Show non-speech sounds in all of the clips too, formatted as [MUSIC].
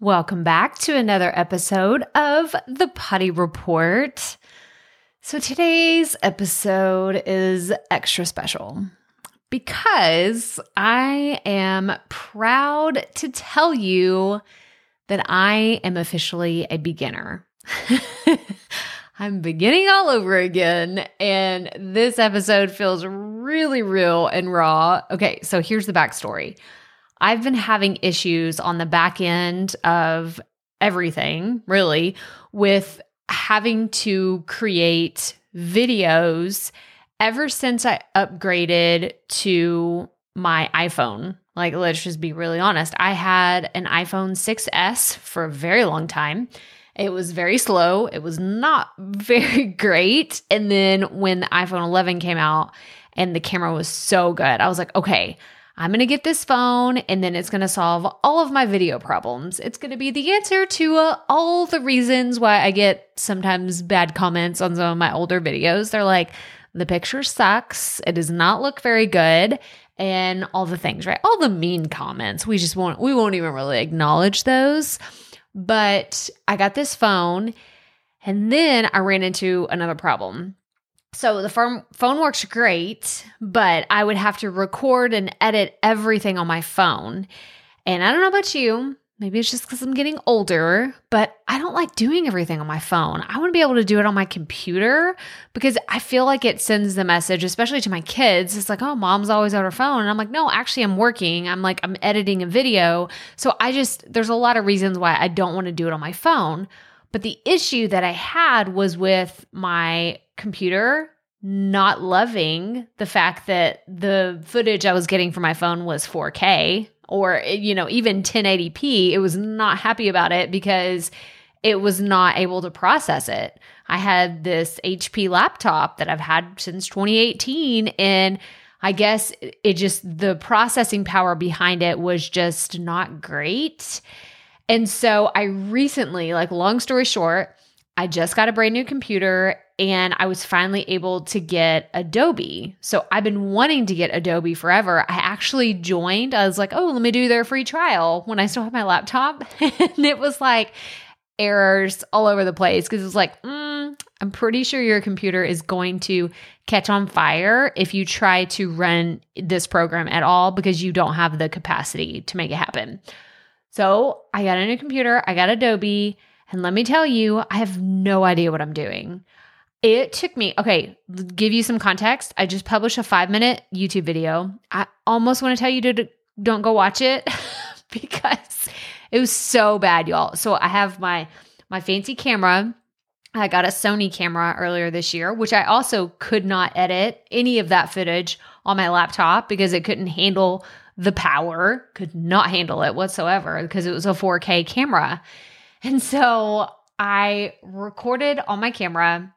Welcome back to another episode of the Putty Report. So, today's episode is extra special because I am proud to tell you that I am officially a beginner. [LAUGHS] I'm beginning all over again, and this episode feels really real and raw. Okay, so here's the backstory. I've been having issues on the back end of everything, really, with having to create videos ever since I upgraded to my iPhone. Like, let's just be really honest. I had an iPhone 6S for a very long time. It was very slow. It was not [LAUGHS] very great. And then when the iPhone 11 came out and the camera was so good, I was like, okay, I'm going to get this phone and then it's going to solve all of my video problems. It's going to be the answer to uh, all the reasons why I get sometimes bad comments on some of my older videos. They're like, the picture sucks. It does not look very good and all the things, right? All the mean comments. We just won't we won't even really acknowledge those. But I got this phone and then I ran into another problem. So the phone phone works great, but I would have to record and edit everything on my phone. And I don't know about you, maybe it's just because I'm getting older, but I don't like doing everything on my phone. I want to be able to do it on my computer because I feel like it sends the message, especially to my kids. It's like, oh, mom's always on her phone. And I'm like, no, actually, I'm working. I'm like, I'm editing a video. So I just, there's a lot of reasons why I don't want to do it on my phone. But the issue that I had was with my computer not loving the fact that the footage I was getting from my phone was 4K or you know even 1080p it was not happy about it because it was not able to process it. I had this hp laptop that i've had since 2018 and i guess it just the processing power behind it was just not great and so i recently like long story short I just got a brand new computer and I was finally able to get Adobe. So I've been wanting to get Adobe forever. I actually joined, I was like, oh, let me do their free trial when I still have my laptop. [LAUGHS] and it was like errors all over the place because it was like, mm, I'm pretty sure your computer is going to catch on fire if you try to run this program at all because you don't have the capacity to make it happen. So I got a new computer, I got Adobe. And let me tell you, I have no idea what I'm doing. It took me, okay, give you some context. I just published a five minute YouTube video. I almost want to tell you to don't go watch it [LAUGHS] because it was so bad, y'all. So I have my my fancy camera. I got a Sony camera earlier this year, which I also could not edit any of that footage on my laptop because it couldn't handle the power, could not handle it whatsoever because it was a 4K camera. And so I recorded on my camera.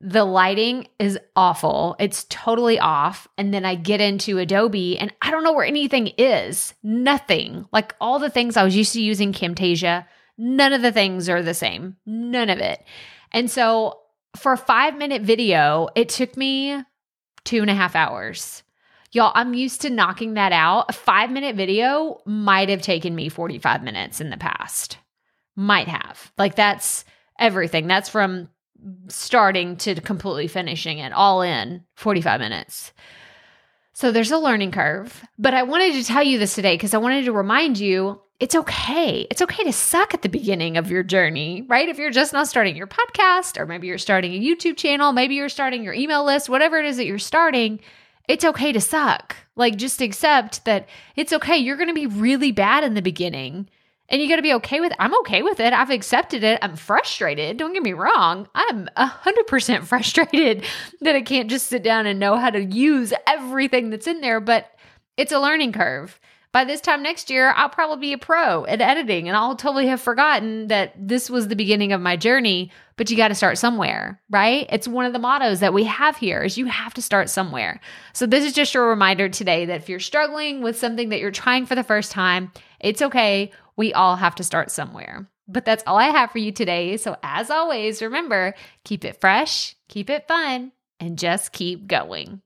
The lighting is awful. It's totally off. And then I get into Adobe and I don't know where anything is. Nothing. Like all the things I was used to using Camtasia, none of the things are the same. None of it. And so for a five minute video, it took me two and a half hours. Y'all, I'm used to knocking that out. A five minute video might have taken me 45 minutes in the past might have. Like that's everything. That's from starting to completely finishing it all in 45 minutes. So there's a learning curve. But I wanted to tell you this today because I wanted to remind you it's okay. It's okay to suck at the beginning of your journey, right? If you're just not starting your podcast, or maybe you're starting a YouTube channel, maybe you're starting your email list, whatever it is that you're starting, it's okay to suck. Like, just accept that it's okay. You're going to be really bad in the beginning. And you got to be okay with it. I'm okay with it. I've accepted it. I'm frustrated. Don't get me wrong. I'm 100% [LAUGHS] frustrated that I can't just sit down and know how to use everything that's in there, but it's a learning curve. By this time next year, I'll probably be a pro at editing and I'll totally have forgotten that this was the beginning of my journey, but you got to start somewhere, right? It's one of the mottos that we have here is you have to start somewhere. So this is just a reminder today that if you're struggling with something that you're trying for the first time, it's okay. We all have to start somewhere. But that's all I have for you today. So, as always, remember keep it fresh, keep it fun, and just keep going.